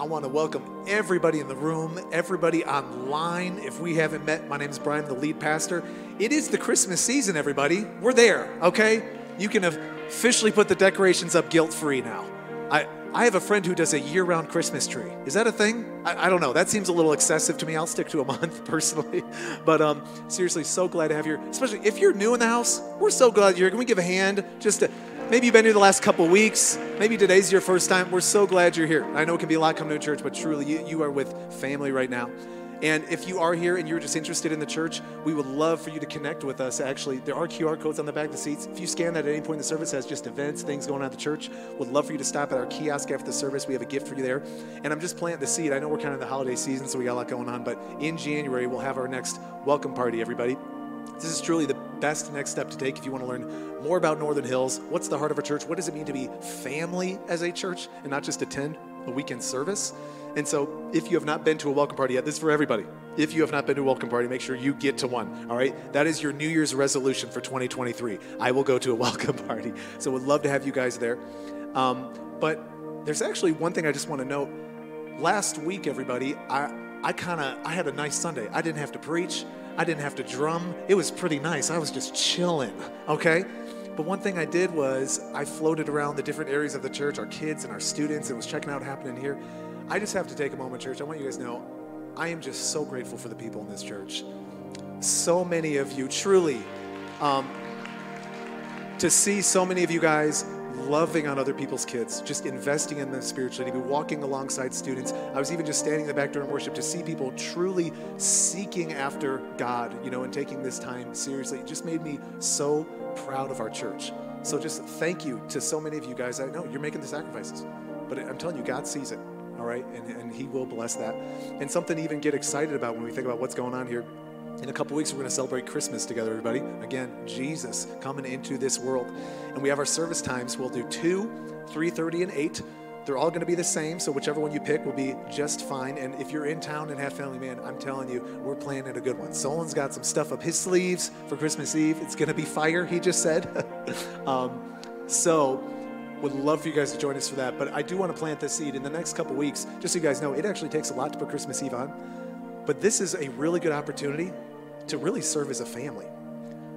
I want to welcome everybody in the room, everybody online. If we haven't met, my name is Brian, the lead pastor. It is the Christmas season, everybody. We're there, okay? You can officially put the decorations up guilt free now. I, I have a friend who does a year round Christmas tree. Is that a thing? I, I, don't know. That seems a little excessive to me. I'll stick to a month personally. But um, seriously, so glad to have you, especially if you're new in the house. We're so glad you're here. Can we give a hand just to Maybe you've been here the last couple weeks. Maybe today's your first time. We're so glad you're here. I know it can be a lot coming to church, but truly, you, you are with family right now. And if you are here and you're just interested in the church, we would love for you to connect with us. Actually, there are QR codes on the back of the seats. If you scan that at any point in the service, has just events, things going on at the church. Would love for you to stop at our kiosk after the service. We have a gift for you there. And I'm just planting the seed. I know we're kind of in the holiday season, so we got a lot going on. But in January, we'll have our next welcome party, everybody. This is truly the best next step to take if you want to learn more about Northern Hills. What's the heart of a church? What does it mean to be family as a church and not just attend a weekend service? And so, if you have not been to a welcome party yet, this is for everybody. If you have not been to a welcome party, make sure you get to one. All right? That is your New Year's resolution for 2023. I will go to a welcome party. So, would love to have you guys there. Um, but there's actually one thing I just want to note. Last week, everybody, I, I kind of I had a nice Sunday. I didn't have to preach. I didn't have to drum. It was pretty nice. I was just chilling, okay? But one thing I did was I floated around the different areas of the church, our kids and our students, and was checking out happening here. I just have to take a moment, church. I want you guys to know I am just so grateful for the people in this church. So many of you, truly, um, to see so many of you guys loving on other people's kids, just investing in them spiritually, to be walking alongside students. I was even just standing in the back during worship to see people truly seeking after God, you know, and taking this time seriously. It just made me so proud of our church. So just thank you to so many of you guys. I know you're making the sacrifices, but I'm telling you, God sees it, all right? And, and He will bless that. And something to even get excited about when we think about what's going on here in a couple weeks, we're going to celebrate Christmas together, everybody. Again, Jesus coming into this world. And we have our service times. We'll do 2, 3.30, and 8. They're all going to be the same, so whichever one you pick will be just fine. And if you're in town and have family, man, I'm telling you, we're planning a good one. Solon's got some stuff up his sleeves for Christmas Eve. It's going to be fire, he just said. um, so would love for you guys to join us for that. But I do want to plant this seed in the next couple weeks, just so you guys know, it actually takes a lot to put Christmas Eve on. But this is a really good opportunity to really serve as a family.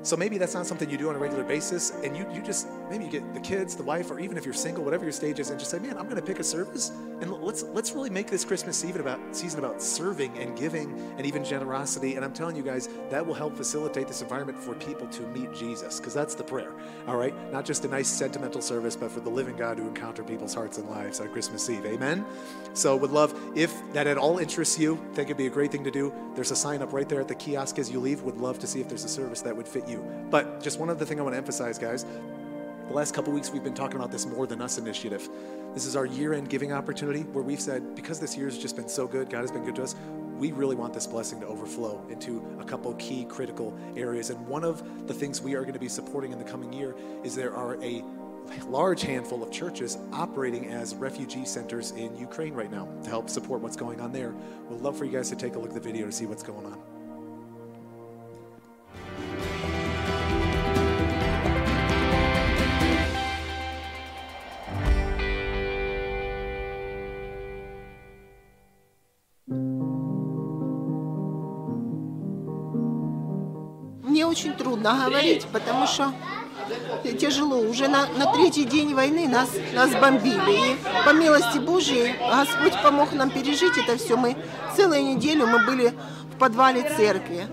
So maybe that's not something you do on a regular basis, and you, you just maybe you get the kids, the wife, or even if you're single, whatever your stage is, and just say, man, I'm going to pick a service, and let's let's really make this Christmas season about season about serving and giving and even generosity. And I'm telling you guys, that will help facilitate this environment for people to meet Jesus, because that's the prayer. All right, not just a nice sentimental service, but for the living God to encounter people's hearts and lives on Christmas Eve. Amen. So would love if that at all interests you. Think it'd be a great thing to do. There's a sign up right there at the kiosk as you leave. Would love to see if there's a service that would fit you. But just one other thing I want to emphasize, guys. The last couple weeks, we've been talking about this More Than Us initiative. This is our year end giving opportunity where we've said, because this year has just been so good, God has been good to us, we really want this blessing to overflow into a couple key critical areas. And one of the things we are going to be supporting in the coming year is there are a large handful of churches operating as refugee centers in Ukraine right now to help support what's going on there. We'd love for you guys to take a look at the video to see what's going on. Трудно говорить, потому что тяжело. Уже на, на третий день войны нас, нас бомбили. И по милости Божьей Господь помог нам пережить это все. Мы целую неделю мы были в подвале церкви.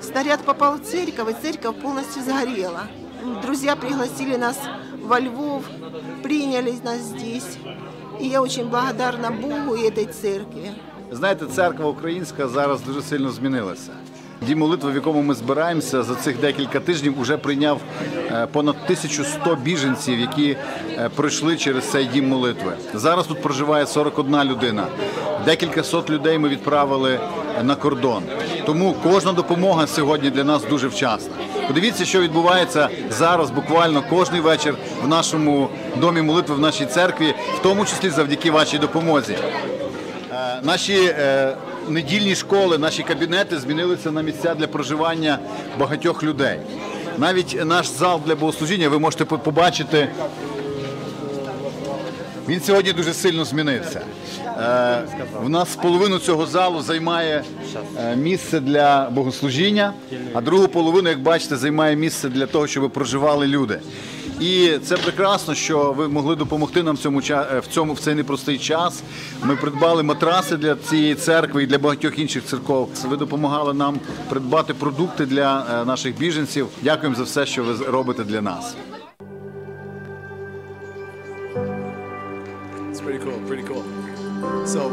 Снаряд попал в церковь, и церковь полностью сгорела. Друзья пригласили нас во Львов, приняли нас здесь. І я дуже благодарна Богу і цій церкві. Знаєте, церква українська зараз дуже сильно змінилася. Дім молитви, в якому ми збираємося за цих декілька тижнів, вже прийняв е, понад 1100 біженців, які е, пройшли через цей дім молитви. Зараз тут проживає 41 людина. Декілька сот людей ми відправили на кордон. Тому кожна допомога сьогодні для нас дуже вчасна. Подивіться, що відбувається зараз, буквально кожний вечір в нашому домі молитви, в нашій церкві, в тому числі завдяки вашій допомозі. Е, наші недільні школи, наші кабінети змінилися на місця для проживання багатьох людей. Навіть наш зал для богослужіння ви можете побачити. Він сьогодні дуже сильно змінився. Е, в нас половину цього залу займає е, місце для богослужіння, а другу половину, як бачите, займає місце для того, щоб проживали люди. І це прекрасно, що ви могли допомогти нам в цьому е, в цьому в цей непростий час. Ми придбали матраси для цієї церкви і для багатьох інших церков. Ви допомагали нам придбати продукти для е, наших біженців. Дякуємо за все, що ви робите для нас. Pretty cool, pretty cool. So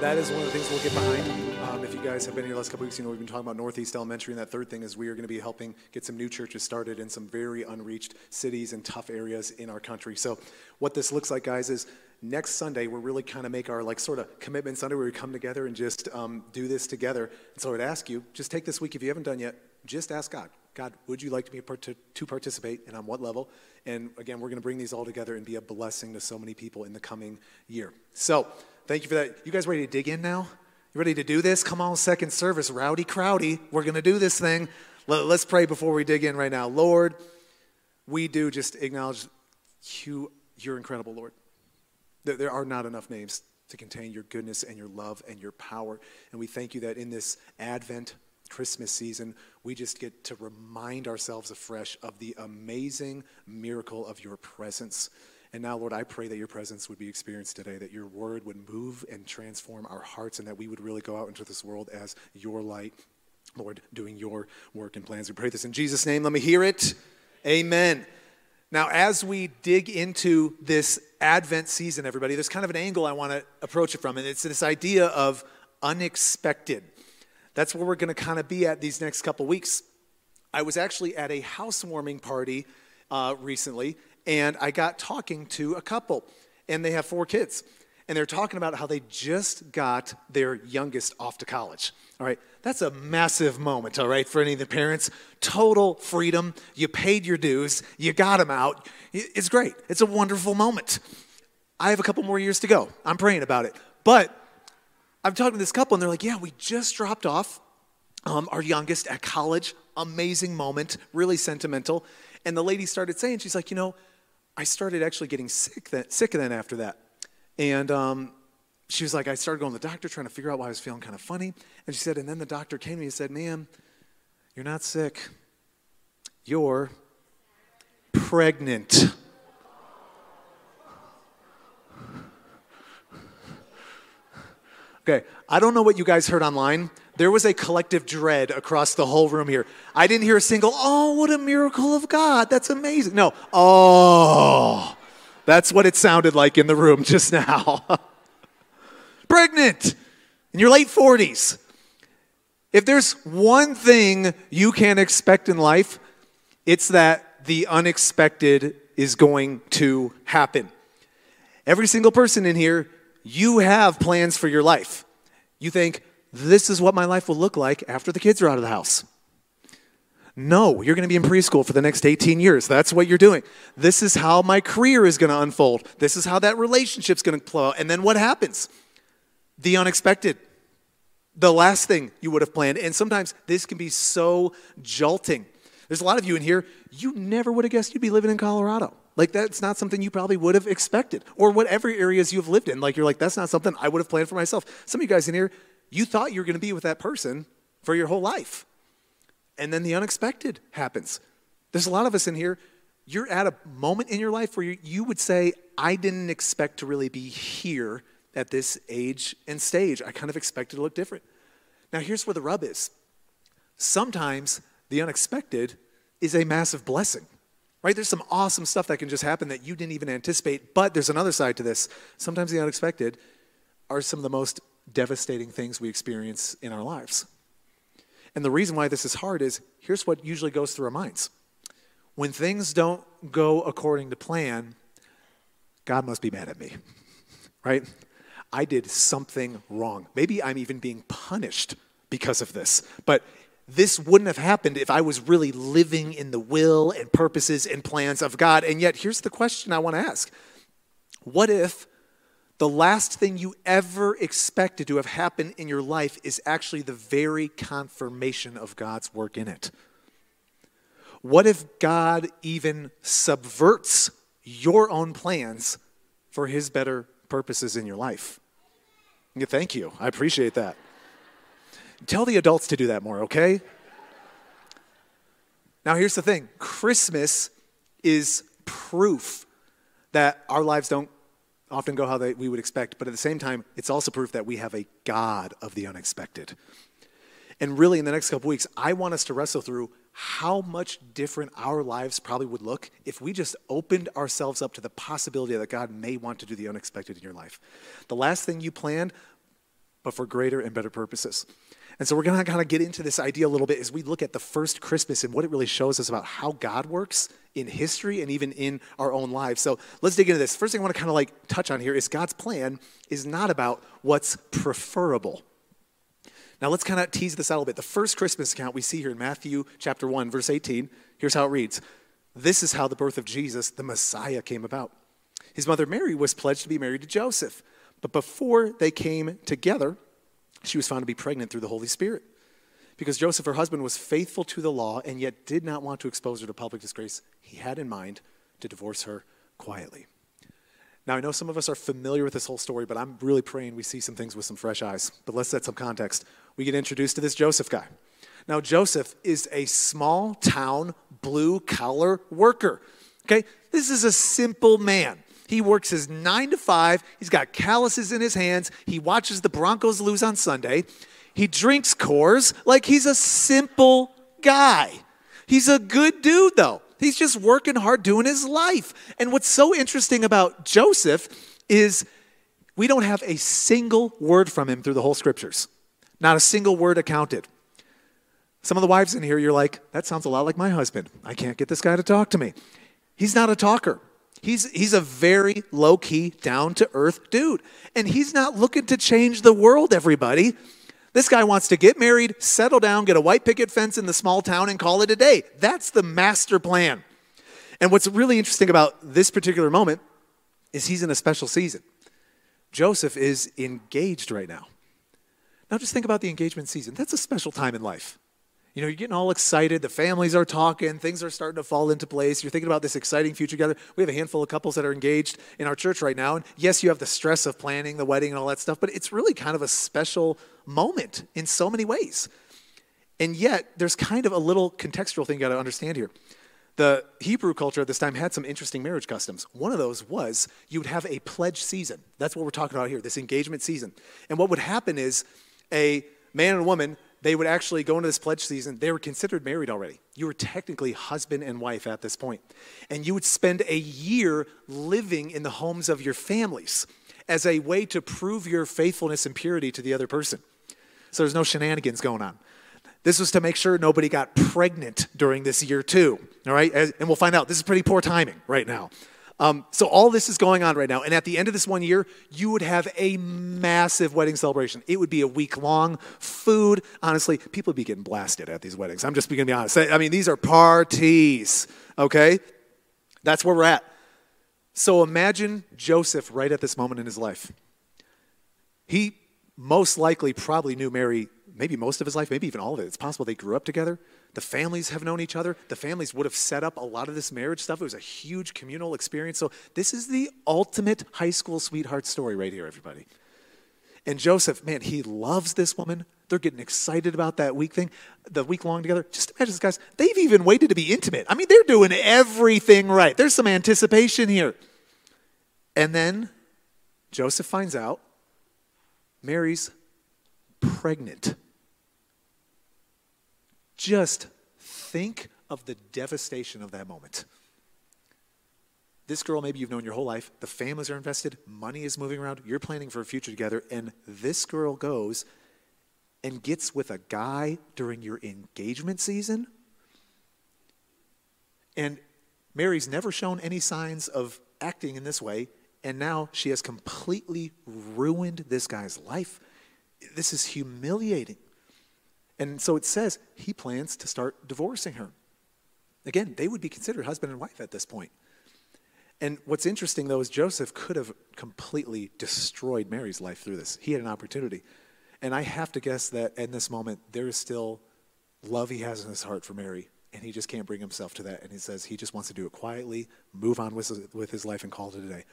that is one of the things we'll get behind. Um, if you guys have been here the last couple weeks, you know we've been talking about Northeast Elementary, and that third thing is we are going to be helping get some new churches started in some very unreached cities and tough areas in our country. So what this looks like, guys, is next Sunday we're really kind of make our like sort of commitment Sunday where we come together and just um, do this together. And so I would ask you, just take this week if you haven't done yet, just ask God. God, would you like to to participate, and on what level? And again, we're going to bring these all together and be a blessing to so many people in the coming year. So, thank you for that. You guys ready to dig in now? You ready to do this? Come on, second service, rowdy crowdy. We're going to do this thing. Let, let's pray before we dig in right now. Lord, we do just acknowledge you. You're incredible, Lord. There are not enough names to contain your goodness and your love and your power. And we thank you that in this Advent Christmas season, we just get to remind ourselves afresh of the amazing miracle of your presence. And now, Lord, I pray that your presence would be experienced today, that your word would move and transform our hearts, and that we would really go out into this world as your light, Lord, doing your work and plans. We pray this in Jesus' name. Let me hear it. Amen. Now, as we dig into this Advent season, everybody, there's kind of an angle I want to approach it from, and it's this idea of unexpected. That's where we're going to kind of be at these next couple weeks. I was actually at a housewarming party uh, recently, and I got talking to a couple, and they have four kids. And they're talking about how they just got their youngest off to college. All right, that's a massive moment, all right, for any of the parents. Total freedom. You paid your dues, you got them out. It's great. It's a wonderful moment. I have a couple more years to go. I'm praying about it. But I'm talking to this couple, and they're like, Yeah, we just dropped off um, our youngest at college. Amazing moment, really sentimental. And the lady started saying, She's like, You know, I started actually getting sick then, sick then after that. And um, she was like, I started going to the doctor trying to figure out why I was feeling kind of funny. And she said, And then the doctor came to me and said, Ma'am, you're not sick. You're pregnant. Okay, I don't know what you guys heard online. There was a collective dread across the whole room here. I didn't hear a single, oh, what a miracle of God. That's amazing. No, oh, that's what it sounded like in the room just now. Pregnant in your late 40s. If there's one thing you can expect in life, it's that the unexpected is going to happen. Every single person in here, you have plans for your life. You think, this is what my life will look like after the kids are out of the house. No, you're going to be in preschool for the next 18 years. That's what you're doing. This is how my career is going to unfold. This is how that relationship's going to play out. And then what happens? The unexpected. The last thing you would have planned. And sometimes this can be so jolting. There's a lot of you in here, you never would have guessed you'd be living in Colorado. Like that's not something you probably would have expected. Or whatever areas you've lived in. Like you're like, that's not something I would have planned for myself. Some of you guys in here, you thought you were going to be with that person for your whole life. And then the unexpected happens. There's a lot of us in here, you're at a moment in your life where you, you would say, I didn't expect to really be here at this age and stage. I kind of expected to look different. Now, here's where the rub is sometimes the unexpected is a massive blessing. Right? There's some awesome stuff that can just happen that you didn't even anticipate, but there's another side to this. Sometimes the unexpected are some of the most devastating things we experience in our lives. And the reason why this is hard is here's what usually goes through our minds. When things don't go according to plan, God must be mad at me, right? I did something wrong. Maybe I'm even being punished because of this. But this wouldn't have happened if I was really living in the will and purposes and plans of God. And yet, here's the question I want to ask What if the last thing you ever expected to have happened in your life is actually the very confirmation of God's work in it. What if God even subverts your own plans for his better purposes in your life? Thank you. I appreciate that. Tell the adults to do that more, okay? Now, here's the thing Christmas is proof that our lives don't often go how they, we would expect, but at the same time, it's also proof that we have a God of the unexpected. And really, in the next couple weeks, I want us to wrestle through how much different our lives probably would look if we just opened ourselves up to the possibility that God may want to do the unexpected in your life. The last thing you planned, but for greater and better purposes. And so we're going to kind of get into this idea a little bit as we look at the first Christmas and what it really shows us about how God works in history and even in our own lives. So let's dig into this. First thing I want to kind of like touch on here is God's plan is not about what's preferable. Now let's kind of tease this out a little bit. The first Christmas account we see here in Matthew chapter 1 verse 18, here's how it reads. This is how the birth of Jesus, the Messiah came about. His mother Mary was pledged to be married to Joseph, but before they came together, she was found to be pregnant through the Holy Spirit. Because Joseph, her husband, was faithful to the law and yet did not want to expose her to public disgrace, he had in mind to divorce her quietly. Now, I know some of us are familiar with this whole story, but I'm really praying we see some things with some fresh eyes. But let's set some context. We get introduced to this Joseph guy. Now, Joseph is a small town blue collar worker. Okay? This is a simple man. He works his nine to five. He's got calluses in his hands. He watches the Broncos lose on Sunday. He drinks Coors. Like he's a simple guy. He's a good dude, though. He's just working hard doing his life. And what's so interesting about Joseph is we don't have a single word from him through the whole scriptures, not a single word accounted. Some of the wives in here, you're like, that sounds a lot like my husband. I can't get this guy to talk to me. He's not a talker. He's, he's a very low key, down to earth dude. And he's not looking to change the world, everybody. This guy wants to get married, settle down, get a white picket fence in the small town, and call it a day. That's the master plan. And what's really interesting about this particular moment is he's in a special season. Joseph is engaged right now. Now, just think about the engagement season. That's a special time in life. You know, you're getting all excited. The families are talking. Things are starting to fall into place. You're thinking about this exciting future together. We have a handful of couples that are engaged in our church right now. And yes, you have the stress of planning the wedding and all that stuff, but it's really kind of a special moment in so many ways. And yet, there's kind of a little contextual thing you got to understand here. The Hebrew culture at this time had some interesting marriage customs. One of those was you would have a pledge season. That's what we're talking about here, this engagement season. And what would happen is a man and a woman they would actually go into this pledge season, they were considered married already. You were technically husband and wife at this point. And you would spend a year living in the homes of your families as a way to prove your faithfulness and purity to the other person. So there's no shenanigans going on. This was to make sure nobody got pregnant during this year, too. All right? And we'll find out. This is pretty poor timing right now. Um, so all this is going on right now. And at the end of this one year, you would have a massive wedding celebration. It would be a week long. Food, honestly, people would be getting blasted at these weddings. I'm just going to be honest. I mean, these are parties, okay? That's where we're at. So imagine Joseph right at this moment in his life. He most likely probably knew Mary maybe most of his life, maybe even all of it. It's possible they grew up together. The families have known each other. The families would have set up a lot of this marriage stuff. It was a huge communal experience. So, this is the ultimate high school sweetheart story right here, everybody. And Joseph, man, he loves this woman. They're getting excited about that week thing, the week long together. Just imagine this, guys. They've even waited to be intimate. I mean, they're doing everything right. There's some anticipation here. And then Joseph finds out Mary's pregnant. Just think of the devastation of that moment. This girl, maybe you've known your whole life, the families are invested, money is moving around, you're planning for a future together, and this girl goes and gets with a guy during your engagement season. And Mary's never shown any signs of acting in this way, and now she has completely ruined this guy's life. This is humiliating. And so it says he plans to start divorcing her. Again, they would be considered husband and wife at this point. And what's interesting, though, is Joseph could have completely destroyed Mary's life through this. He had an opportunity. And I have to guess that in this moment, there is still love he has in his heart for Mary. And he just can't bring himself to that. And he says he just wants to do it quietly, move on with with his life, and call it a day.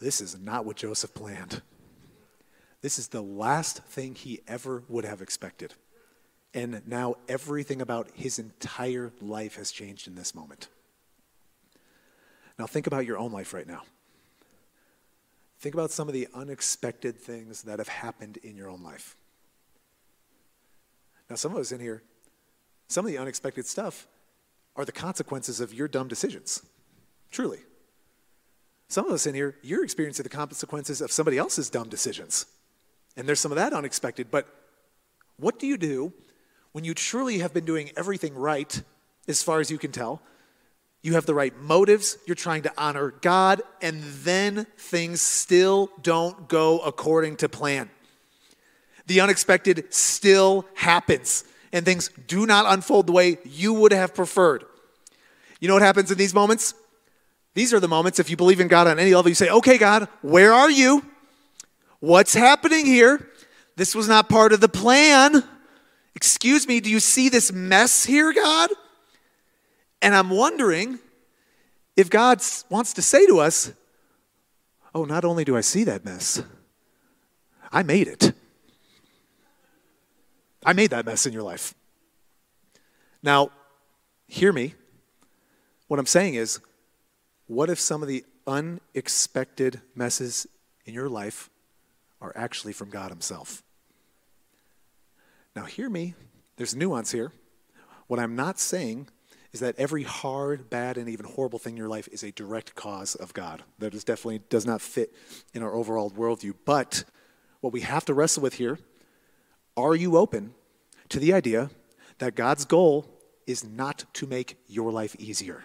This is not what Joseph planned. This is the last thing he ever would have expected. And now everything about his entire life has changed in this moment. Now, think about your own life right now. Think about some of the unexpected things that have happened in your own life. Now, some of us in here, some of the unexpected stuff are the consequences of your dumb decisions. Truly. Some of us in here, you're experiencing the consequences of somebody else's dumb decisions. And there's some of that unexpected. But what do you do when you truly have been doing everything right, as far as you can tell? You have the right motives, you're trying to honor God, and then things still don't go according to plan. The unexpected still happens, and things do not unfold the way you would have preferred. You know what happens in these moments? These are the moments, if you believe in God on any level, you say, Okay, God, where are you? What's happening here? This was not part of the plan. Excuse me, do you see this mess here, God? And I'm wondering if God wants to say to us, Oh, not only do I see that mess, I made it. I made that mess in your life. Now, hear me. What I'm saying is, what if some of the unexpected messes in your life are actually from God Himself? Now, hear me. There's nuance here. What I'm not saying is that every hard, bad, and even horrible thing in your life is a direct cause of God. That is definitely does not fit in our overall worldview. But what we have to wrestle with here are you open to the idea that God's goal is not to make your life easier?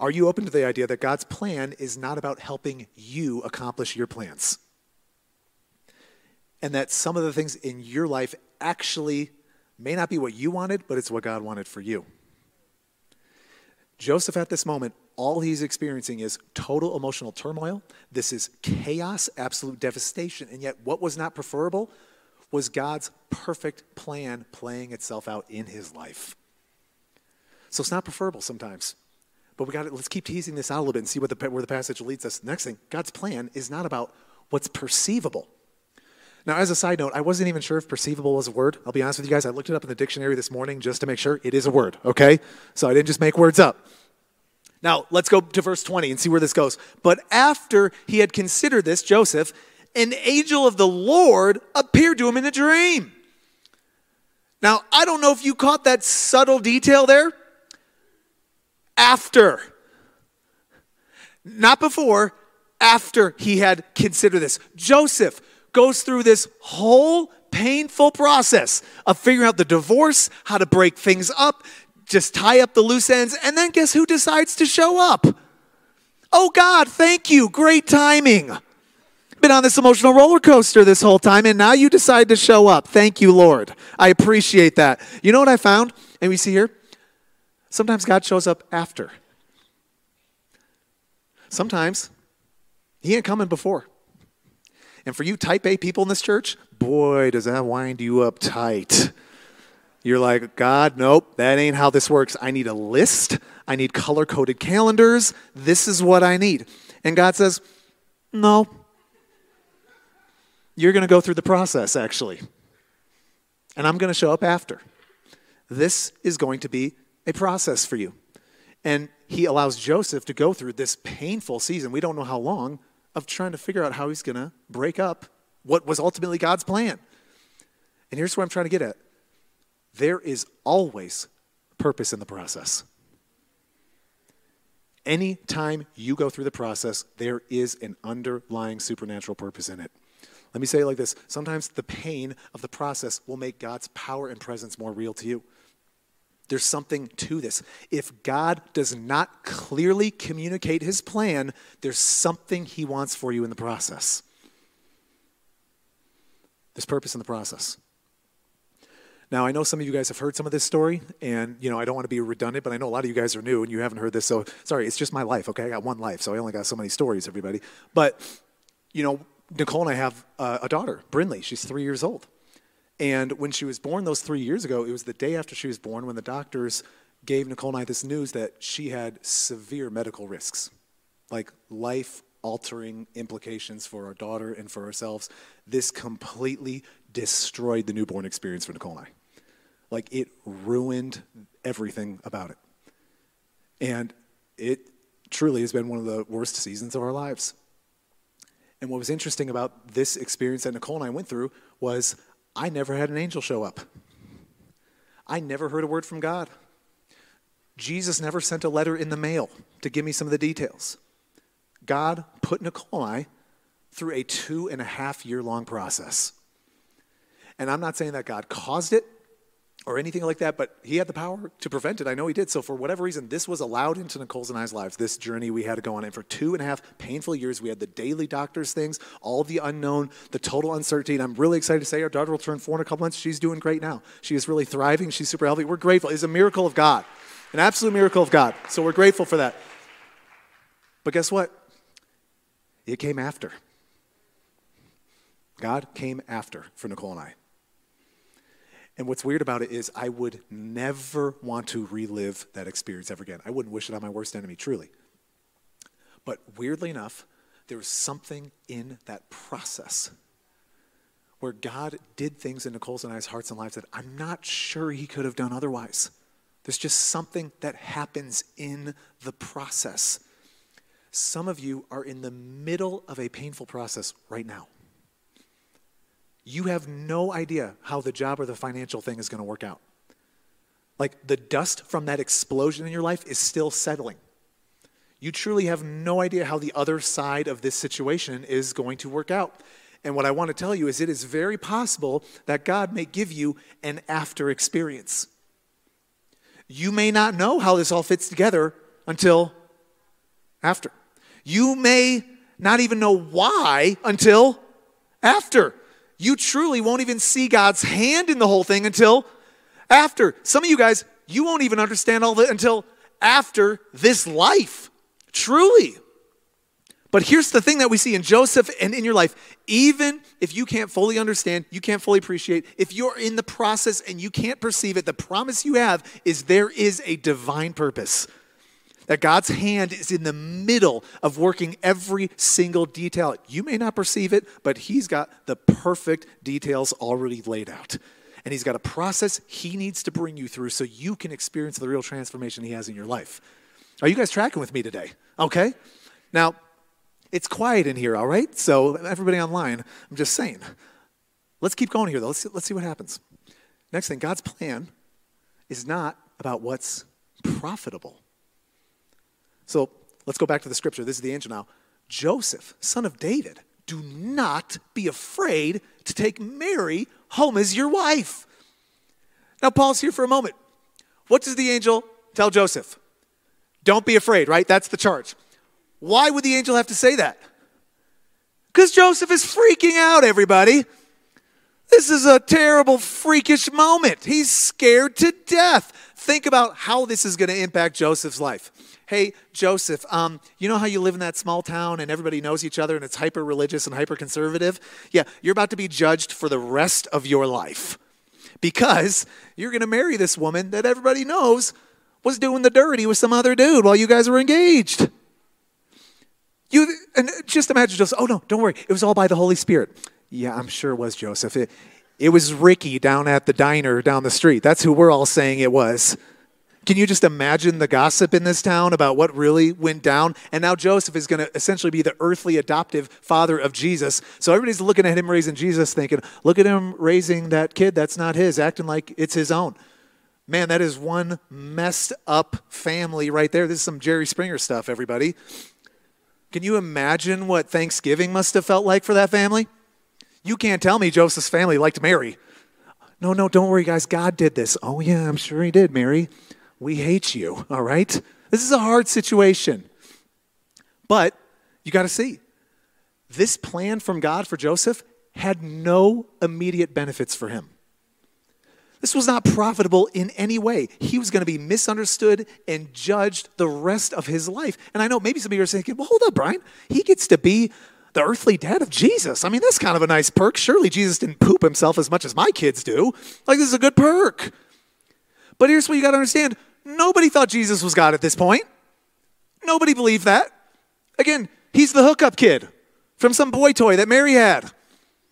Are you open to the idea that God's plan is not about helping you accomplish your plans? And that some of the things in your life actually may not be what you wanted, but it's what God wanted for you. Joseph, at this moment, all he's experiencing is total emotional turmoil. This is chaos, absolute devastation. And yet, what was not preferable was God's perfect plan playing itself out in his life. So it's not preferable sometimes. But we got to let's keep teasing this out a little bit and see what the, where the passage leads us. Next thing, God's plan is not about what's perceivable. Now, as a side note, I wasn't even sure if perceivable was a word. I'll be honest with you guys. I looked it up in the dictionary this morning just to make sure it is a word, okay? So I didn't just make words up. Now, let's go to verse 20 and see where this goes. But after he had considered this, Joseph, an angel of the Lord appeared to him in a dream. Now, I don't know if you caught that subtle detail there. After. Not before, after he had considered this. Joseph, goes through this whole painful process of figuring out the divorce, how to break things up, just tie up the loose ends, and then guess who decides to show up? Oh God, thank you. Great timing. Been on this emotional roller coaster this whole time, and now you decide to show up. Thank you, Lord. I appreciate that. You know what I found? And we see here? Sometimes God shows up after. Sometimes He ain't coming before. And for you type A people in this church, boy, does that wind you up tight. You're like, God, nope, that ain't how this works. I need a list. I need color coded calendars. This is what I need. And God says, no. You're going to go through the process, actually. And I'm going to show up after. This is going to be a process for you. And he allows Joseph to go through this painful season. We don't know how long, of trying to figure out how he's going to break up what was ultimately God's plan. And here's what I'm trying to get at there is always purpose in the process. Anytime you go through the process, there is an underlying supernatural purpose in it. Let me say it like this sometimes the pain of the process will make God's power and presence more real to you. There's something to this. If God does not clearly communicate his plan, there's something he wants for you in the process. There's purpose in the process. Now, I know some of you guys have heard some of this story, and you know I don't want to be redundant, but I know a lot of you guys are new and you haven't heard this. So sorry, it's just my life. Okay, I got one life, so I only got so many stories, everybody. But you know, Nicole and I have uh, a daughter, Brinley. She's three years old, and when she was born those three years ago, it was the day after she was born when the doctors gave Nicole and I this news that she had severe medical risks, like life altering implications for our daughter and for ourselves. This completely destroyed the newborn experience for Nicole and I. Like it ruined everything about it. And it truly has been one of the worst seasons of our lives. And what was interesting about this experience that Nicole and I went through was I never had an angel show up. I never heard a word from God. Jesus never sent a letter in the mail to give me some of the details. God put Nicole and I through a two and a half year long process. And I'm not saying that God caused it or anything like that, but He had the power to prevent it. I know He did. So, for whatever reason, this was allowed into Nicole's and I's lives, this journey we had to go on. And for two and a half painful years, we had the daily doctor's things, all the unknown, the total uncertainty. And I'm really excited to say our daughter will turn four in a couple months. She's doing great now. She is really thriving. She's super healthy. We're grateful. It's a miracle of God, an absolute miracle of God. So, we're grateful for that. But guess what? It came after. God came after for Nicole and I. And what's weird about it is I would never want to relive that experience ever again. I wouldn't wish it on my worst enemy, truly. But weirdly enough, there was something in that process where God did things in Nicole's and I's hearts and lives that I'm not sure He could have done otherwise. There's just something that happens in the process. Some of you are in the middle of a painful process right now you have no idea how the job or the financial thing is going to work out. Like the dust from that explosion in your life is still settling. You truly have no idea how the other side of this situation is going to work out. And what I want to tell you is it is very possible that God may give you an after experience. You may not know how this all fits together until after. You may not even know why until after you truly won't even see God's hand in the whole thing until after. Some of you guys, you won't even understand all it until after this life. Truly. But here's the thing that we see in Joseph and in your life. Even if you can't fully understand, you can't fully appreciate, if you're in the process and you can't perceive it, the promise you have is there is a divine purpose that God's hand is in the middle of working every single detail. You may not perceive it, but He's got the perfect details already laid out. And He's got a process He needs to bring you through so you can experience the real transformation He has in your life. Are you guys tracking with me today? Okay? Now, it's quiet in here, all right? So, everybody online, I'm just saying. Let's keep going here, though. Let's see, let's see what happens. Next thing, God's plan is not about what's profitable. So let's go back to the scripture. This is the angel now. Joseph, son of David, do not be afraid to take Mary home as your wife. Now, pause here for a moment. What does the angel tell Joseph? Don't be afraid, right? That's the charge. Why would the angel have to say that? Because Joseph is freaking out, everybody. This is a terrible, freakish moment. He's scared to death. Think about how this is going to impact Joseph's life hey, Joseph, um, you know how you live in that small town and everybody knows each other and it's hyper religious and hyper conservative? Yeah, you're about to be judged for the rest of your life because you're going to marry this woman that everybody knows was doing the dirty with some other dude while you guys were engaged. You and just imagine Joseph. Oh no, don't worry. It was all by the Holy Spirit. Yeah, I'm sure it was Joseph. It, it was Ricky down at the diner down the street. That's who we're all saying it was. Can you just imagine the gossip in this town about what really went down? And now Joseph is going to essentially be the earthly adoptive father of Jesus. So everybody's looking at him raising Jesus, thinking, look at him raising that kid that's not his, acting like it's his own. Man, that is one messed up family right there. This is some Jerry Springer stuff, everybody. Can you imagine what Thanksgiving must have felt like for that family? You can't tell me Joseph's family liked Mary. No, no, don't worry, guys. God did this. Oh, yeah, I'm sure he did, Mary we hate you, all right? This is a hard situation. But you got to see, this plan from God for Joseph had no immediate benefits for him. This was not profitable in any way. He was going to be misunderstood and judged the rest of his life. And I know maybe some of you are thinking, well, hold up, Brian. He gets to be the earthly dad of Jesus. I mean, that's kind of a nice perk. Surely Jesus didn't poop himself as much as my kids do. Like, this is a good perk. But here's what you got to understand nobody thought Jesus was God at this point. Nobody believed that. Again, he's the hookup kid from some boy toy that Mary had.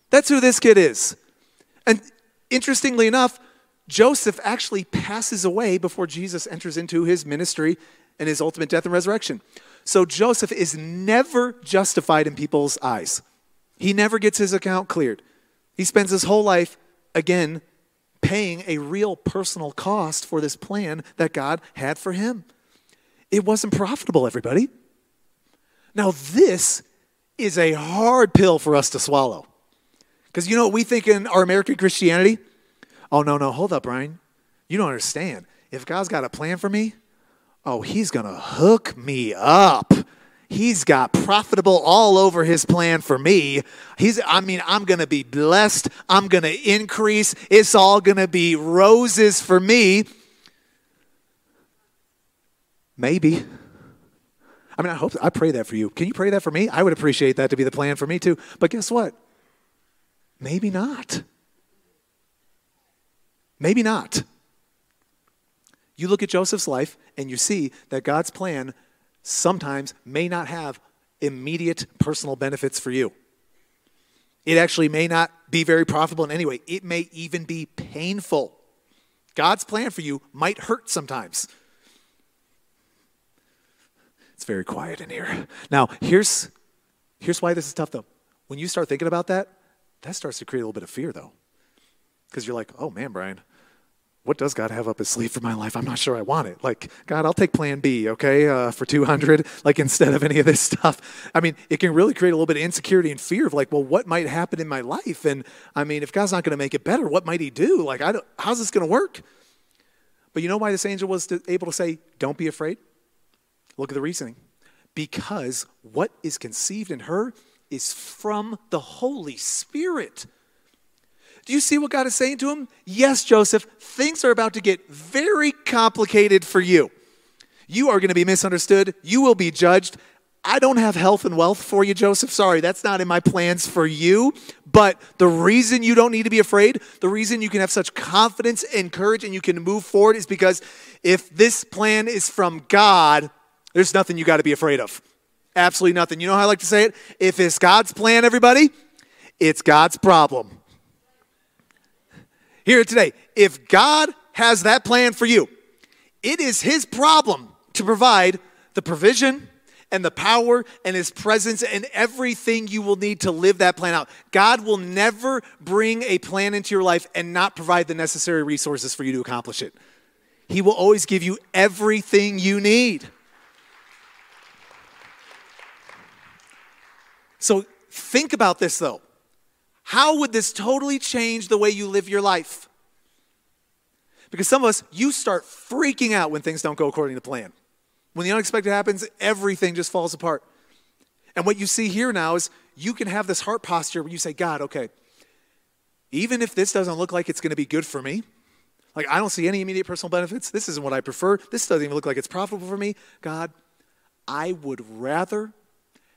That's who this kid is. And interestingly enough, Joseph actually passes away before Jesus enters into his ministry and his ultimate death and resurrection. So Joseph is never justified in people's eyes. He never gets his account cleared. He spends his whole life, again, paying a real personal cost for this plan that God had for him. It wasn't profitable, everybody. Now, this is a hard pill for us to swallow. Because you know what we think in our American Christianity? Oh, no, no, hold up, Brian. You don't understand. If God's got a plan for me, oh, he's going to hook me up. He's got profitable all over his plan for me. He's I mean, I'm going to be blessed. I'm going to increase. It's all going to be roses for me. Maybe. I mean, I hope I pray that for you. Can you pray that for me? I would appreciate that to be the plan for me too. But guess what? Maybe not. Maybe not. You look at Joseph's life and you see that God's plan sometimes may not have immediate personal benefits for you. It actually may not be very profitable in any way, it may even be painful. God's plan for you might hurt sometimes. It's very quiet in here. Now, here's, here's why this is tough though. When you start thinking about that, that starts to create a little bit of fear though. Because you're like, oh man, Brian, what does God have up his sleeve for my life? I'm not sure I want it. Like, God, I'll take plan B, okay, uh, for 200, like instead of any of this stuff. I mean, it can really create a little bit of insecurity and fear of like, well, what might happen in my life? And I mean, if God's not going to make it better, what might he do? Like, I don't, how's this going to work? But you know why this angel was to, able to say, don't be afraid? Look at the reasoning. Because what is conceived in her is from the Holy Spirit. Do you see what God is saying to him? Yes, Joseph, things are about to get very complicated for you. You are going to be misunderstood. You will be judged. I don't have health and wealth for you, Joseph. Sorry, that's not in my plans for you. But the reason you don't need to be afraid, the reason you can have such confidence and courage and you can move forward is because if this plan is from God, there's nothing you got to be afraid of. Absolutely nothing. You know how I like to say it? If it's God's plan, everybody, it's God's problem here today. If God has that plan for you, it is His problem to provide the provision and the power and His presence and everything you will need to live that plan out. God will never bring a plan into your life and not provide the necessary resources for you to accomplish it. He will always give you everything you need. So think about this though. How would this totally change the way you live your life? Because some of us, you start freaking out when things don't go according to plan. When the unexpected happens, everything just falls apart. And what you see here now is you can have this heart posture where you say, God, okay, even if this doesn't look like it's going to be good for me, like I don't see any immediate personal benefits, this isn't what I prefer, this doesn't even look like it's profitable for me, God, I would rather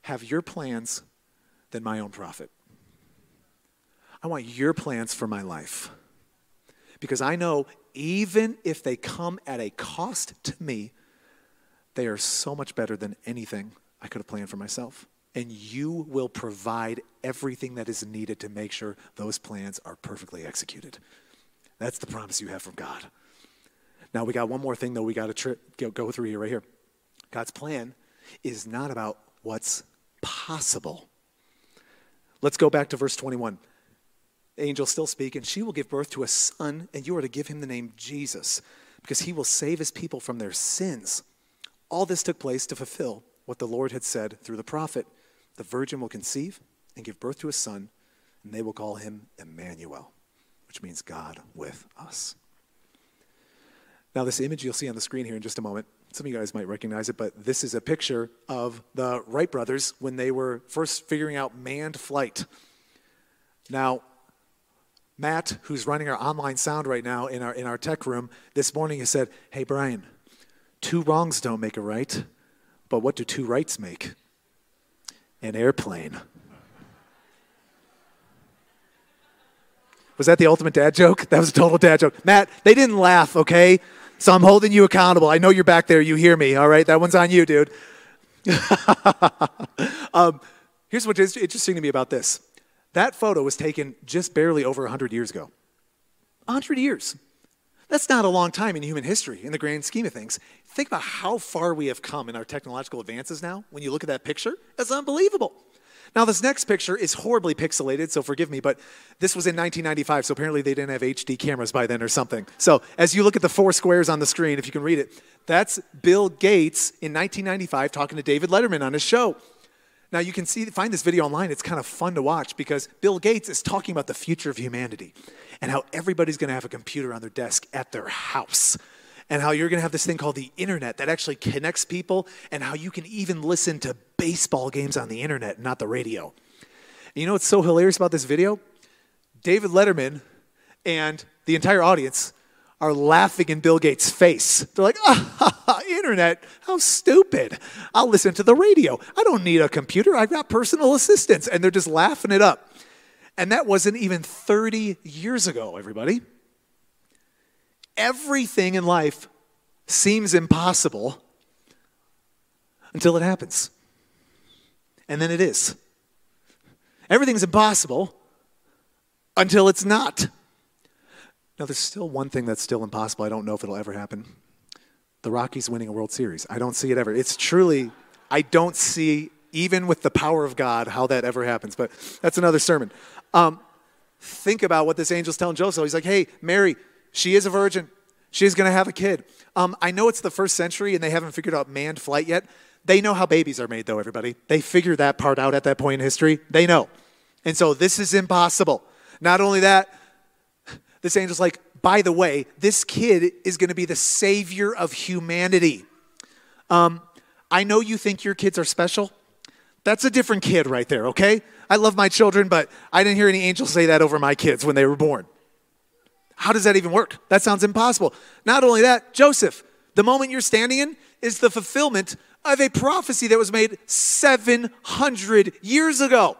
have your plans than my own profit. I want your plans for my life. Because I know even if they come at a cost to me, they are so much better than anything I could have planned for myself. And you will provide everything that is needed to make sure those plans are perfectly executed. That's the promise you have from God. Now, we got one more thing, though, we got to tri- go through here, right here. God's plan is not about what's possible. Let's go back to verse 21 angel still speaking, she will give birth to a son, and you are to give him the name Jesus, because he will save his people from their sins. All this took place to fulfill what the Lord had said through the prophet. The virgin will conceive and give birth to a son, and they will call him Emmanuel, which means God with us. Now, this image you'll see on the screen here in just a moment, some of you guys might recognize it, but this is a picture of the Wright brothers when they were first figuring out manned flight. Now, Matt, who's running our online sound right now in our, in our tech room, this morning he said, Hey, Brian, two wrongs don't make a right, but what do two rights make? An airplane. Was that the ultimate dad joke? That was a total dad joke. Matt, they didn't laugh, okay? So I'm holding you accountable. I know you're back there. You hear me, all right? That one's on you, dude. um, here's what's interesting to me about this that photo was taken just barely over 100 years ago. 100 years. That's not a long time in human history in the grand scheme of things. Think about how far we have come in our technological advances now. When you look at that picture, it's unbelievable. Now, this next picture is horribly pixelated, so forgive me, but this was in 1995, so apparently they didn't have HD cameras by then or something. So, as you look at the four squares on the screen, if you can read it, that's Bill Gates in 1995 talking to David Letterman on his show. Now, you can see, find this video online. It's kind of fun to watch because Bill Gates is talking about the future of humanity and how everybody's going to have a computer on their desk at their house and how you're going to have this thing called the internet that actually connects people, and how you can even listen to baseball games on the internet, not the radio. And you know what's so hilarious about this video? David Letterman and the entire audience are laughing in Bill Gates' face. They're like, ah, internet, how stupid. I'll listen to the radio. I don't need a computer. I've got personal assistants. And they're just laughing it up. And that wasn't even 30 years ago, everybody everything in life seems impossible until it happens. And then it is. Everything's impossible until it's not. Now, there's still one thing that's still impossible. I don't know if it'll ever happen. The Rockies winning a World Series. I don't see it ever. It's truly, I don't see, even with the power of God, how that ever happens. But that's another sermon. Um, think about what this angel's telling Joseph. He's like, hey, Mary, she is a virgin. She's going to have a kid. Um, I know it's the first century and they haven't figured out manned flight yet. They know how babies are made, though, everybody. They figured that part out at that point in history. They know. And so this is impossible. Not only that, this angel's like, by the way, this kid is going to be the savior of humanity. Um, I know you think your kids are special. That's a different kid right there, okay? I love my children, but I didn't hear any angels say that over my kids when they were born. How does that even work? That sounds impossible. Not only that, Joseph, the moment you're standing in is the fulfillment of a prophecy that was made 700 years ago.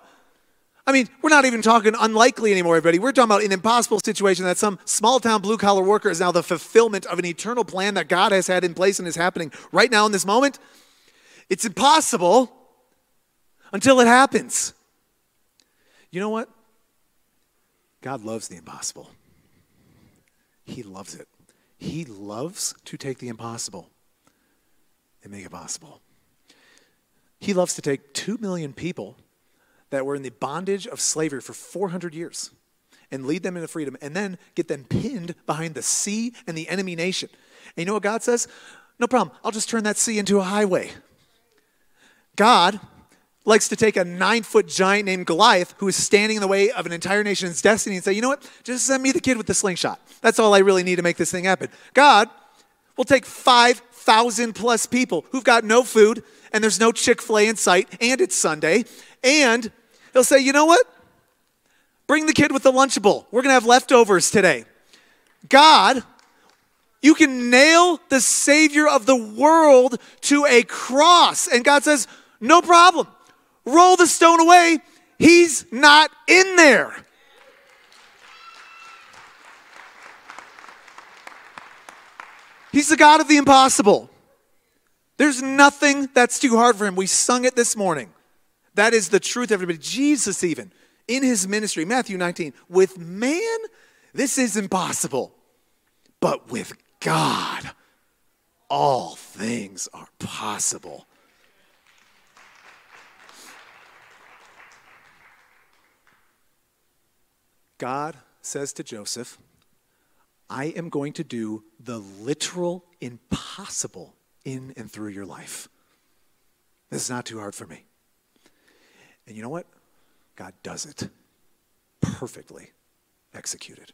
I mean, we're not even talking unlikely anymore, everybody. We're talking about an impossible situation that some small town blue collar worker is now the fulfillment of an eternal plan that God has had in place and is happening right now in this moment. It's impossible until it happens. You know what? God loves the impossible. He loves it. He loves to take the impossible and make it possible. He loves to take 2 million people that were in the bondage of slavery for 400 years and lead them into freedom and then get them pinned behind the sea and the enemy nation. And you know what God says? No problem. I'll just turn that sea into a highway. God likes to take a nine foot giant named Goliath who is standing in the way of an entire nation's destiny and say, you know what? Just send me the kid with the slingshot. That's all I really need to make this thing happen. God will take 5,000 plus people who've got no food and there's no Chick fil A in sight and it's Sunday. And he'll say, you know what? Bring the kid with the Lunchable. We're going to have leftovers today. God, you can nail the Savior of the world to a cross. And God says, no problem roll the stone away. He's not in there. He's the God of the impossible. There's nothing that's too hard for him. We sung it this morning. That is the truth, everybody. Jesus, even in his ministry, Matthew 19, with man, this is impossible. But with God, all things are possible. God says to Joseph, I am going to do the literal impossible in and through your life. This is not too hard for me. And you know what? God does it perfectly executed.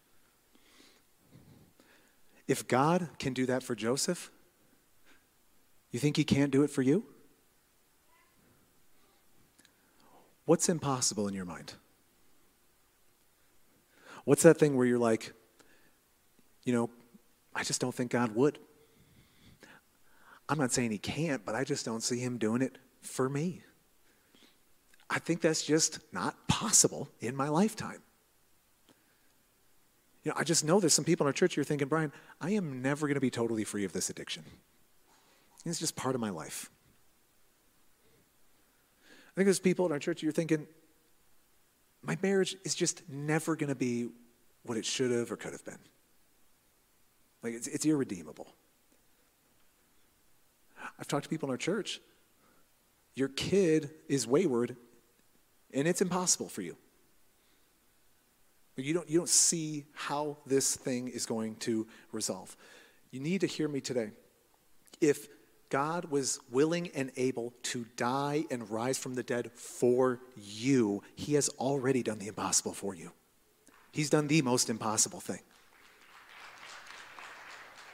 If God can do that for Joseph, you think he can't do it for you? What's impossible in your mind? What's that thing where you're like, you know, I just don't think God would. I'm not saying he can't, but I just don't see him doing it for me. I think that's just not possible in my lifetime. You know, I just know there's some people in our church you're thinking, Brian, I am never going to be totally free of this addiction. It's just part of my life. I think there's people in our church you're thinking, my marriage is just never going to be what it should have or could have been. Like, it's, it's irredeemable. I've talked to people in our church. Your kid is wayward, and it's impossible for you. You don't, you don't see how this thing is going to resolve. You need to hear me today. If God was willing and able to die and rise from the dead for you, He has already done the impossible for you. He's done the most impossible thing.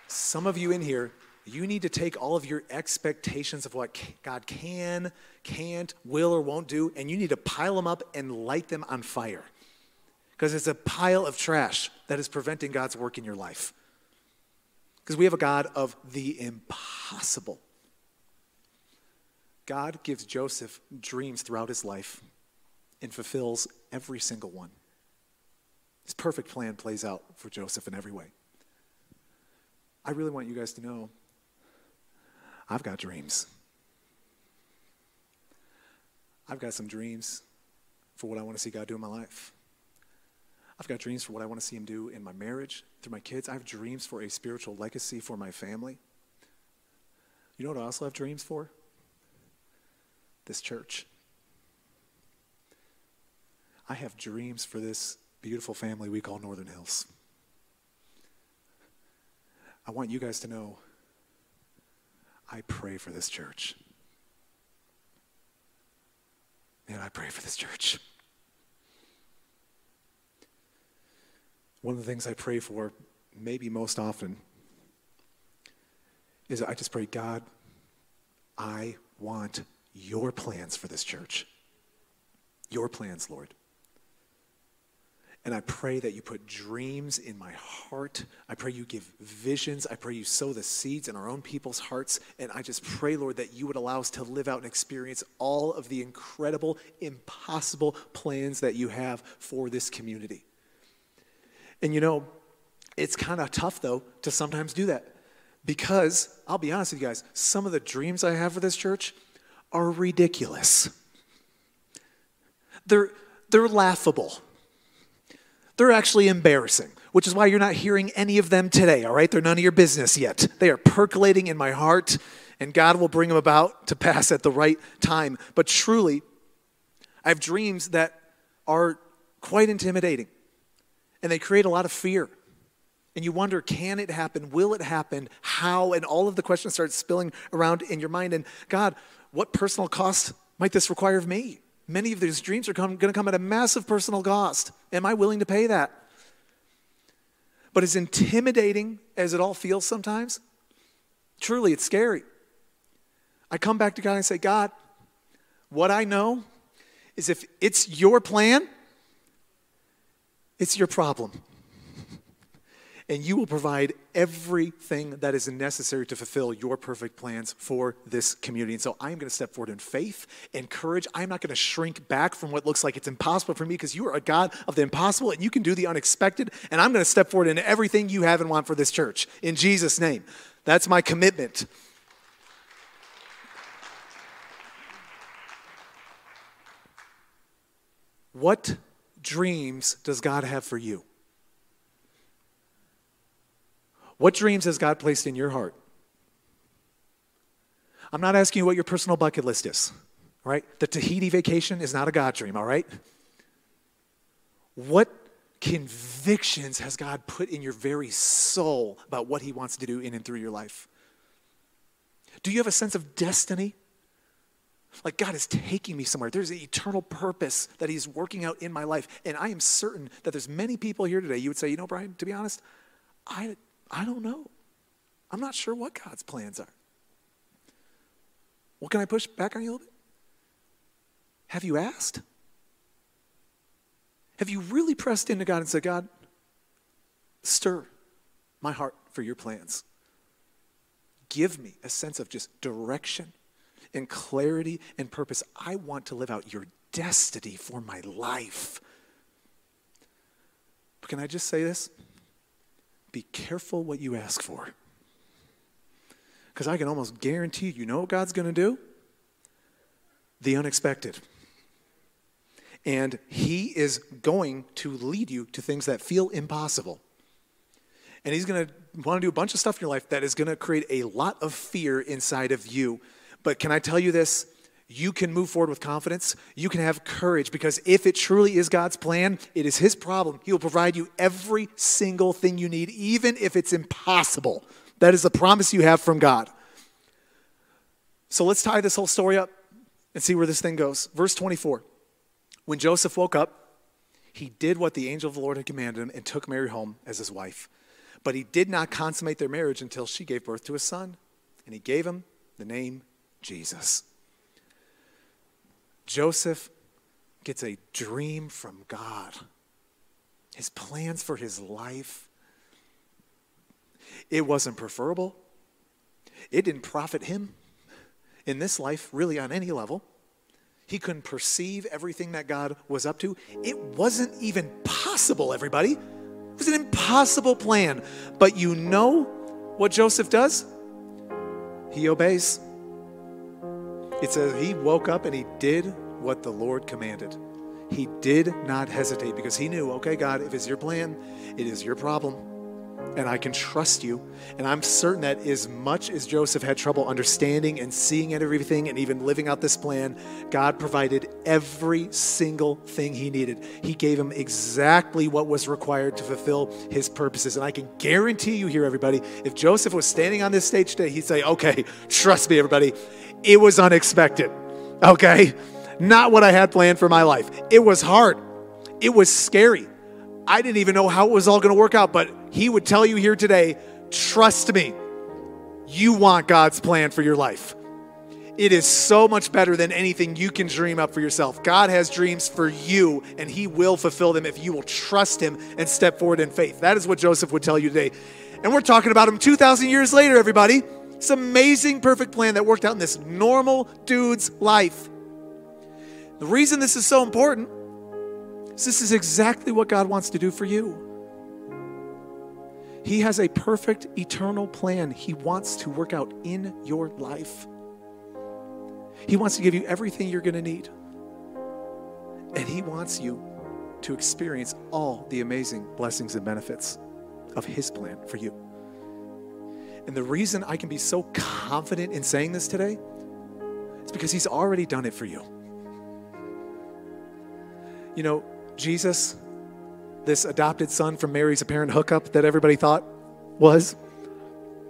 Some of you in here, you need to take all of your expectations of what God can, can't, will, or won't do, and you need to pile them up and light them on fire because it's a pile of trash that is preventing God's work in your life. Because we have a God of the impossible. God gives Joseph dreams throughout his life and fulfills every single one. His perfect plan plays out for Joseph in every way. I really want you guys to know I've got dreams. I've got some dreams for what I want to see God do in my life. I've got dreams for what I want to see Him do in my marriage, through my kids. I have dreams for a spiritual legacy for my family. You know what I also have dreams for? This church. I have dreams for this beautiful family we call Northern Hills. I want you guys to know I pray for this church. Man, I pray for this church. One of the things I pray for, maybe most often, is I just pray, God, I want your plans for this church. Your plans, Lord. And I pray that you put dreams in my heart. I pray you give visions. I pray you sow the seeds in our own people's hearts. And I just pray, Lord, that you would allow us to live out and experience all of the incredible, impossible plans that you have for this community. And you know, it's kind of tough though to sometimes do that because I'll be honest with you guys, some of the dreams I have for this church are ridiculous. They're, they're laughable. They're actually embarrassing, which is why you're not hearing any of them today, all right? They're none of your business yet. They are percolating in my heart, and God will bring them about to pass at the right time. But truly, I have dreams that are quite intimidating and they create a lot of fear. And you wonder, can it happen? Will it happen? How? And all of the questions start spilling around in your mind. And God, what personal cost might this require of me? Many of these dreams are going to come at a massive personal cost. Am I willing to pay that? But as intimidating as it all feels sometimes, truly it's scary. I come back to God and say, God, what I know is if it's your plan, it's your problem. And you will provide everything that is necessary to fulfill your perfect plans for this community. And so I'm going to step forward in faith and courage. I'm not going to shrink back from what looks like it's impossible for me because you are a God of the impossible and you can do the unexpected. And I'm going to step forward in everything you have and want for this church. In Jesus' name. That's my commitment. What dreams does God have for you? What dreams has God placed in your heart? I'm not asking you what your personal bucket list is, right? The Tahiti vacation is not a God dream, all right? What convictions has God put in your very soul about what He wants to do in and through your life? Do you have a sense of destiny? Like God is taking me somewhere. There's an eternal purpose that He's working out in my life. And I am certain that there's many people here today, you would say, you know, Brian, to be honest, I, I don't know. I'm not sure what God's plans are. Well, can I push back on you a little bit? Have you asked? Have you really pressed into God and said, God, Stir my heart for your plans. Give me a sense of just direction and clarity and purpose. I want to live out your destiny for my life. But can I just say this? Be careful what you ask for. Because I can almost guarantee you know what God's going to do? The unexpected. And He is going to lead you to things that feel impossible. And He's going to want to do a bunch of stuff in your life that is going to create a lot of fear inside of you. But can I tell you this? You can move forward with confidence. You can have courage because if it truly is God's plan, it is His problem. He will provide you every single thing you need, even if it's impossible. That is the promise you have from God. So let's tie this whole story up and see where this thing goes. Verse 24. When Joseph woke up, he did what the angel of the Lord had commanded him and took Mary home as his wife. But he did not consummate their marriage until she gave birth to a son, and he gave him the name Jesus. Joseph gets a dream from God, his plans for his life. It wasn't preferable, it didn't profit him in this life, really, on any level. He couldn't perceive everything that God was up to. It wasn't even possible, everybody. It was an impossible plan. But you know what Joseph does? He obeys. It says he woke up and he did what the Lord commanded. He did not hesitate because he knew, okay, God, if it's your plan, it is your problem and I can trust you. And I'm certain that as much as Joseph had trouble understanding and seeing everything and even living out this plan, God provided every single thing he needed. He gave him exactly what was required to fulfill his purposes. And I can guarantee you here, everybody, if Joseph was standing on this stage today, he'd say, okay, trust me, everybody, it was unexpected. Okay? Not what I had planned for my life. It was hard. It was scary. I didn't even know how it was all going to work out, but he would tell you here today trust me, you want God's plan for your life. It is so much better than anything you can dream up for yourself. God has dreams for you, and He will fulfill them if you will trust Him and step forward in faith. That is what Joseph would tell you today. And we're talking about him 2,000 years later, everybody. It's amazing, perfect plan that worked out in this normal dude's life. The reason this is so important is this is exactly what God wants to do for you. He has a perfect eternal plan He wants to work out in your life. He wants to give you everything you're going to need. And He wants you to experience all the amazing blessings and benefits of His plan for you. And the reason I can be so confident in saying this today is because He's already done it for you. You know, Jesus this adopted son from Mary's apparent hookup that everybody thought was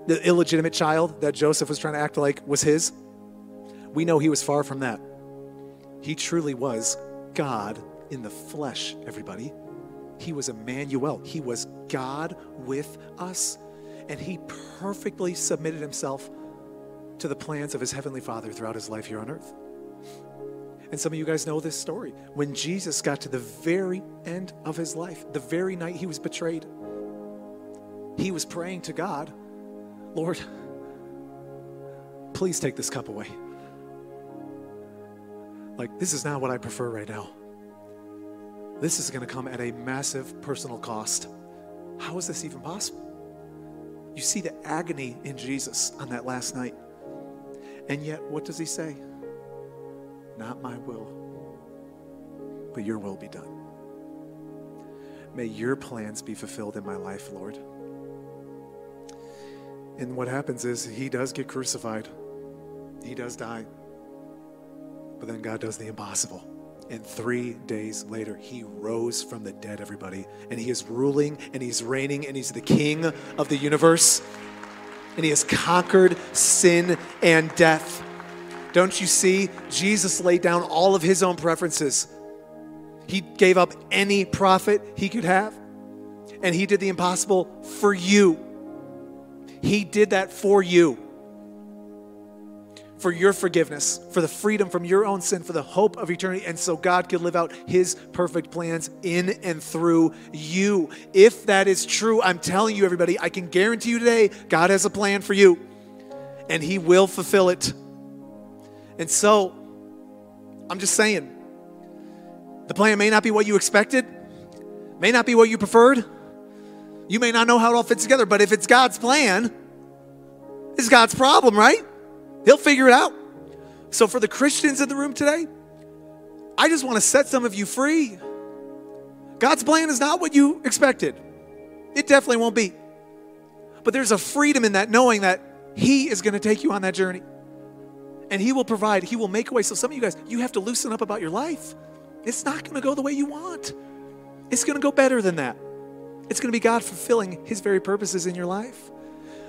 the illegitimate child that Joseph was trying to act like was his. We know he was far from that. He truly was God in the flesh, everybody. He was Emmanuel. He was God with us. And he perfectly submitted himself to the plans of his heavenly Father throughout his life here on earth. And some of you guys know this story. When Jesus got to the very end of his life, the very night he was betrayed, he was praying to God, Lord, please take this cup away. Like, this is not what I prefer right now. This is going to come at a massive personal cost. How is this even possible? You see the agony in Jesus on that last night. And yet, what does he say? Not my will, but your will be done. May your plans be fulfilled in my life, Lord. And what happens is he does get crucified, he does die. But then God does the impossible. And three days later, he rose from the dead, everybody. And he is ruling and he's reigning and he's the king of the universe. And he has conquered sin and death. Don't you see? Jesus laid down all of his own preferences. He gave up any profit he could have, and he did the impossible for you. He did that for you. For your forgiveness, for the freedom from your own sin, for the hope of eternity, and so God could live out His perfect plans in and through you. If that is true, I'm telling you, everybody, I can guarantee you today, God has a plan for you, and He will fulfill it. And so, I'm just saying, the plan may not be what you expected, may not be what you preferred. You may not know how it all fits together, but if it's God's plan, it's God's problem, right? He'll figure it out. So, for the Christians in the room today, I just want to set some of you free. God's plan is not what you expected, it definitely won't be. But there's a freedom in that knowing that He is going to take you on that journey. And He will provide, He will make a way. So, some of you guys, you have to loosen up about your life. It's not going to go the way you want, it's going to go better than that. It's going to be God fulfilling His very purposes in your life.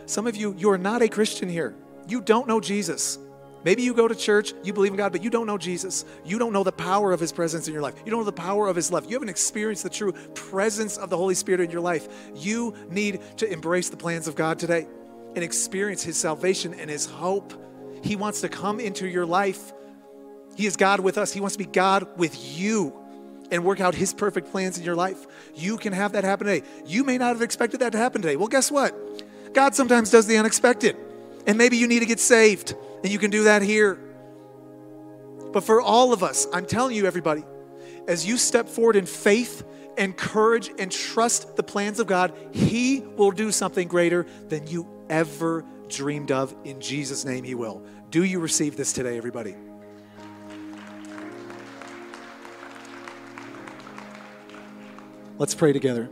Some of you, you are not a Christian here. You don't know Jesus. Maybe you go to church, you believe in God, but you don't know Jesus. You don't know the power of His presence in your life. You don't know the power of His love. You haven't experienced the true presence of the Holy Spirit in your life. You need to embrace the plans of God today and experience His salvation and His hope. He wants to come into your life. He is God with us, He wants to be God with you and work out His perfect plans in your life. You can have that happen today. You may not have expected that to happen today. Well, guess what? God sometimes does the unexpected. And maybe you need to get saved, and you can do that here. But for all of us, I'm telling you, everybody, as you step forward in faith and courage and trust the plans of God, He will do something greater than you ever dreamed of. In Jesus' name, He will. Do you receive this today, everybody? Let's pray together.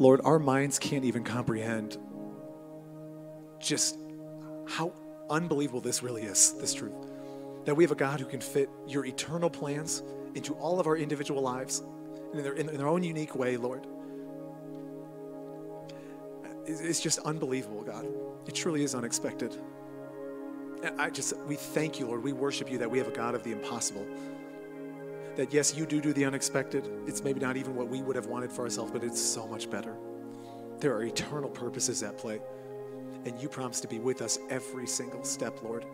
Lord, our minds can't even comprehend just how unbelievable this really is, this truth. That we have a God who can fit your eternal plans into all of our individual lives in their, in their own unique way, Lord. It's just unbelievable, God. It truly is unexpected. I just, we thank you, Lord. We worship you that we have a God of the impossible that yes, you do do the unexpected. It's maybe not even what we would have wanted for ourselves, but it's so much better. There are eternal purposes at play, and you promise to be with us every single step, Lord.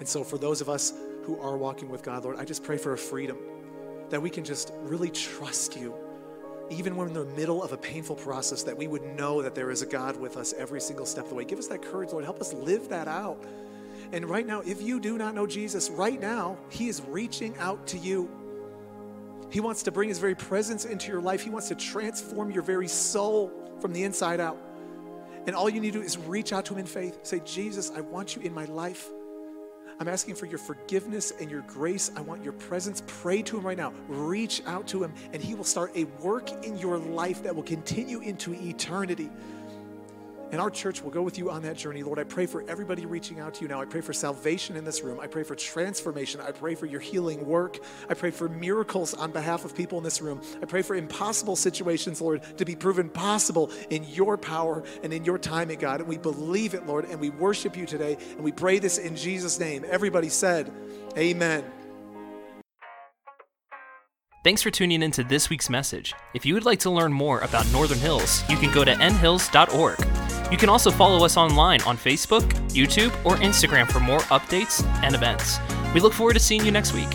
And so, for those of us who are walking with God, Lord, I just pray for a freedom that we can just really trust you, even when in the middle of a painful process, that we would know that there is a God with us every single step of the way. Give us that courage, Lord. Help us live that out. And right now, if you do not know Jesus, right now, He is reaching out to you. He wants to bring His very presence into your life. He wants to transform your very soul from the inside out. And all you need to do is reach out to Him in faith. Say, Jesus, I want you in my life. I'm asking for your forgiveness and your grace. I want your presence. Pray to Him right now. Reach out to Him, and He will start a work in your life that will continue into eternity. And our church will go with you on that journey. Lord, I pray for everybody reaching out to you now. I pray for salvation in this room. I pray for transformation. I pray for your healing work. I pray for miracles on behalf of people in this room. I pray for impossible situations, Lord, to be proven possible in your power and in your timing, God. And we believe it, Lord, and we worship you today. And we pray this in Jesus' name. Everybody said, Amen. Thanks for tuning in to this week's message. If you would like to learn more about Northern Hills, you can go to nhills.org. You can also follow us online on Facebook, YouTube, or Instagram for more updates and events. We look forward to seeing you next week.